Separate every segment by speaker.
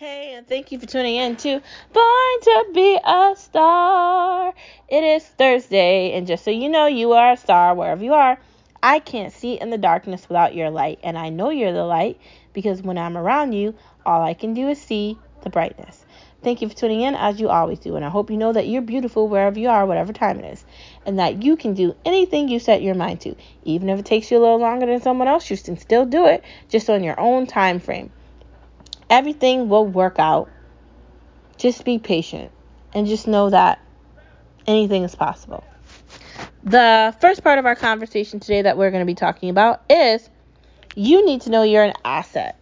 Speaker 1: Hey, and thank you for tuning in to Born to Be a Star. It is Thursday, and just so you know, you are a star wherever you are. I can't see in the darkness without your light, and I know you're the light because when I'm around you, all I can do is see the brightness. Thank you for tuning in as you always do, and I hope you know that you're beautiful wherever you are, whatever time it is, and that you can do anything you set your mind to. Even if it takes you a little longer than someone else, you can still do it just on your own time frame. Everything will work out. Just be patient and just know that anything is possible. The first part of our conversation today that we're going to be talking about is you need to know you're an asset.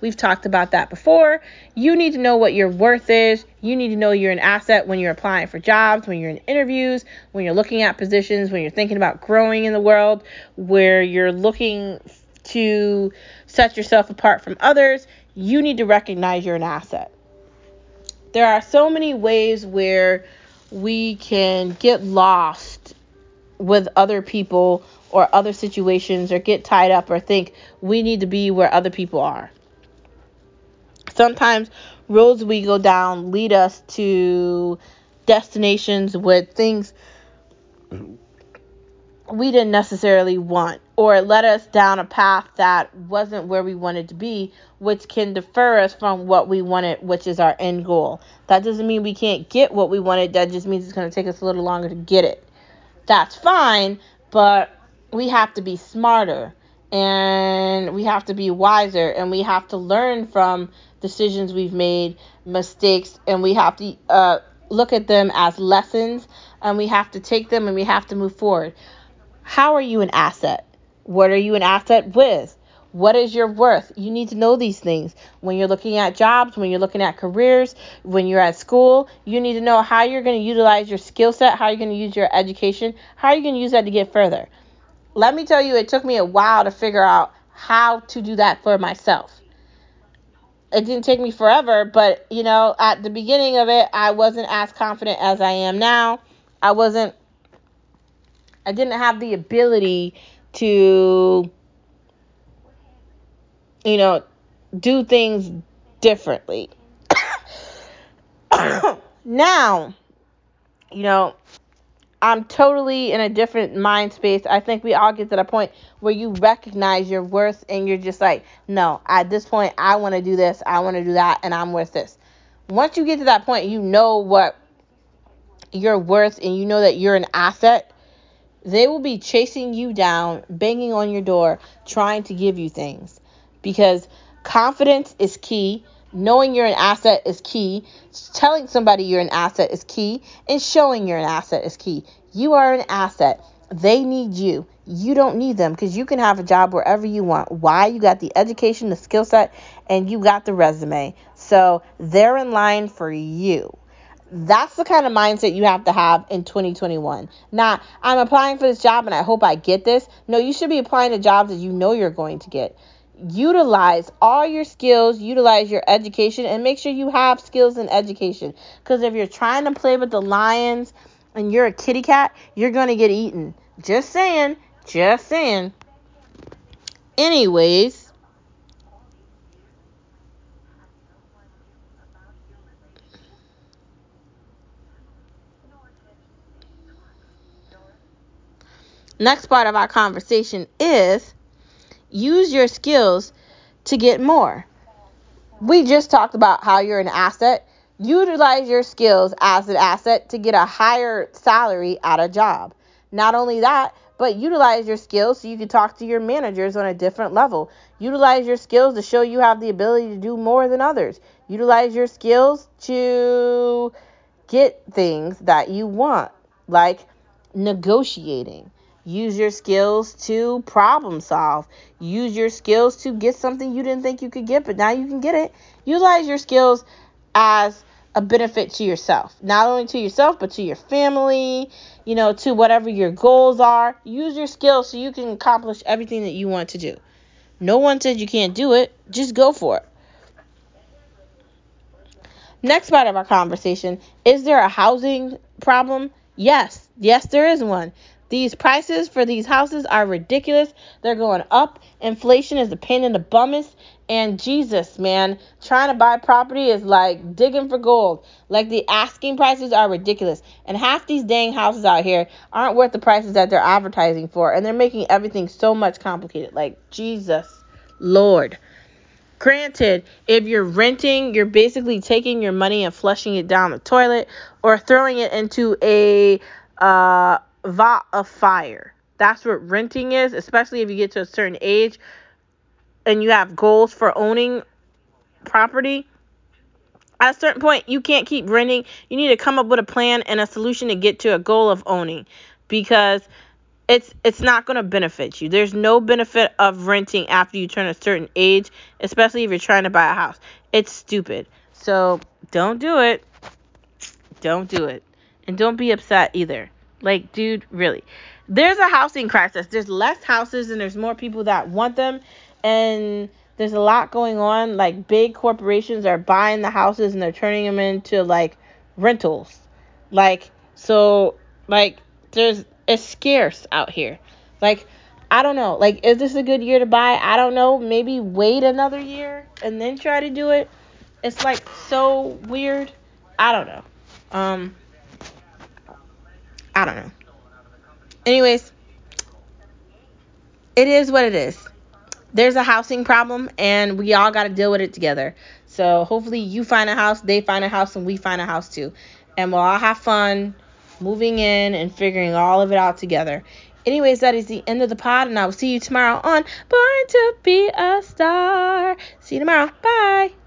Speaker 1: We've talked about that before. You need to know what your worth is. You need to know you're an asset when you're applying for jobs, when you're in interviews, when you're looking at positions, when you're thinking about growing in the world, where you're looking to set yourself apart from others. You need to recognize you're an asset. There are so many ways where we can get lost with other people or other situations or get tied up or think we need to be where other people are sometimes roads we go down lead us to destinations with things we didn't necessarily want, or it led us down a path that wasn't where we wanted to be, which can defer us from what we wanted, which is our end goal. That doesn't mean we can't get what we wanted, that just means it's going to take us a little longer to get it. That's fine, but we have to be smarter and we have to be wiser and we have to learn from decisions we've made, mistakes, and we have to uh, look at them as lessons and we have to take them and we have to move forward. How are you an asset? What are you an asset with? What is your worth? You need to know these things. When you're looking at jobs, when you're looking at careers, when you're at school, you need to know how you're going to utilize your skill set, how you're going to use your education, how you're going to use that to get further. Let me tell you, it took me a while to figure out how to do that for myself it didn't take me forever, but you know, at the beginning of it, I wasn't as confident as I am now. I wasn't I didn't have the ability to you know, do things differently. now, you know, I'm totally in a different mind space. I think we all get to the point where you recognize your worth and you're just like, no, at this point, I want to do this, I want to do that, and I'm worth this. Once you get to that point, you know what you're worth and you know that you're an asset. They will be chasing you down, banging on your door, trying to give you things because confidence is key Knowing you're an asset is key. Telling somebody you're an asset is key. And showing you're an asset is key. You are an asset. They need you. You don't need them because you can have a job wherever you want. Why? You got the education, the skill set, and you got the resume. So they're in line for you. That's the kind of mindset you have to have in 2021. Not, I'm applying for this job and I hope I get this. No, you should be applying to jobs that you know you're going to get utilize all your skills, utilize your education, and make sure you have skills in education. Because if you're trying to play with the lions and you're a kitty cat, you're going to get eaten. Just saying. Just saying. Anyways. Next part of our conversation is use your skills to get more. We just talked about how you're an asset. Utilize your skills as an asset to get a higher salary at a job. Not only that, but utilize your skills so you can talk to your managers on a different level. Utilize your skills to show you have the ability to do more than others. Utilize your skills to get things that you want, like negotiating. Use your skills to problem solve. Use your skills to get something you didn't think you could get, but now you can get it. Utilize your skills as a benefit to yourself, not only to yourself, but to your family, you know, to whatever your goals are. Use your skills so you can accomplish everything that you want to do. No one said you can't do it, just go for it. Next part of our conversation is there a housing problem? Yes, yes, there is one. These prices for these houses are ridiculous. They're going up. Inflation is a pain in the bummus. And Jesus, man, trying to buy property is like digging for gold. Like the asking prices are ridiculous. And half these dang houses out here aren't worth the prices that they're advertising for. And they're making everything so much complicated. Like, Jesus, Lord. Granted, if you're renting, you're basically taking your money and flushing it down the toilet or throwing it into a uh, vat of fire. That's what renting is, especially if you get to a certain age and you have goals for owning property, at a certain point, you can't keep renting. You need to come up with a plan and a solution to get to a goal of owning because it's it's not going to benefit you. There's no benefit of renting after you turn a certain age, especially if you're trying to buy a house. It's stupid. So, don't do it. Don't do it. And don't be upset either. Like, dude, really. There's a housing crisis. There's less houses and there's more people that want them and there's a lot going on. Like big corporations are buying the houses and they're turning them into like rentals. Like so like there's it's scarce out here. Like I don't know. Like is this a good year to buy? I don't know. Maybe wait another year and then try to do it. It's like so weird. I don't know. Um don't know. Anyways, it is what it is there's a housing problem and we all got to deal with it together. So hopefully you find a house, they find a house, and we find a house too. And we'll all have fun moving in and figuring all of it out together. Anyways, that is the end of the pod, and I will see you tomorrow on Born to Be a Star. See you tomorrow. Bye.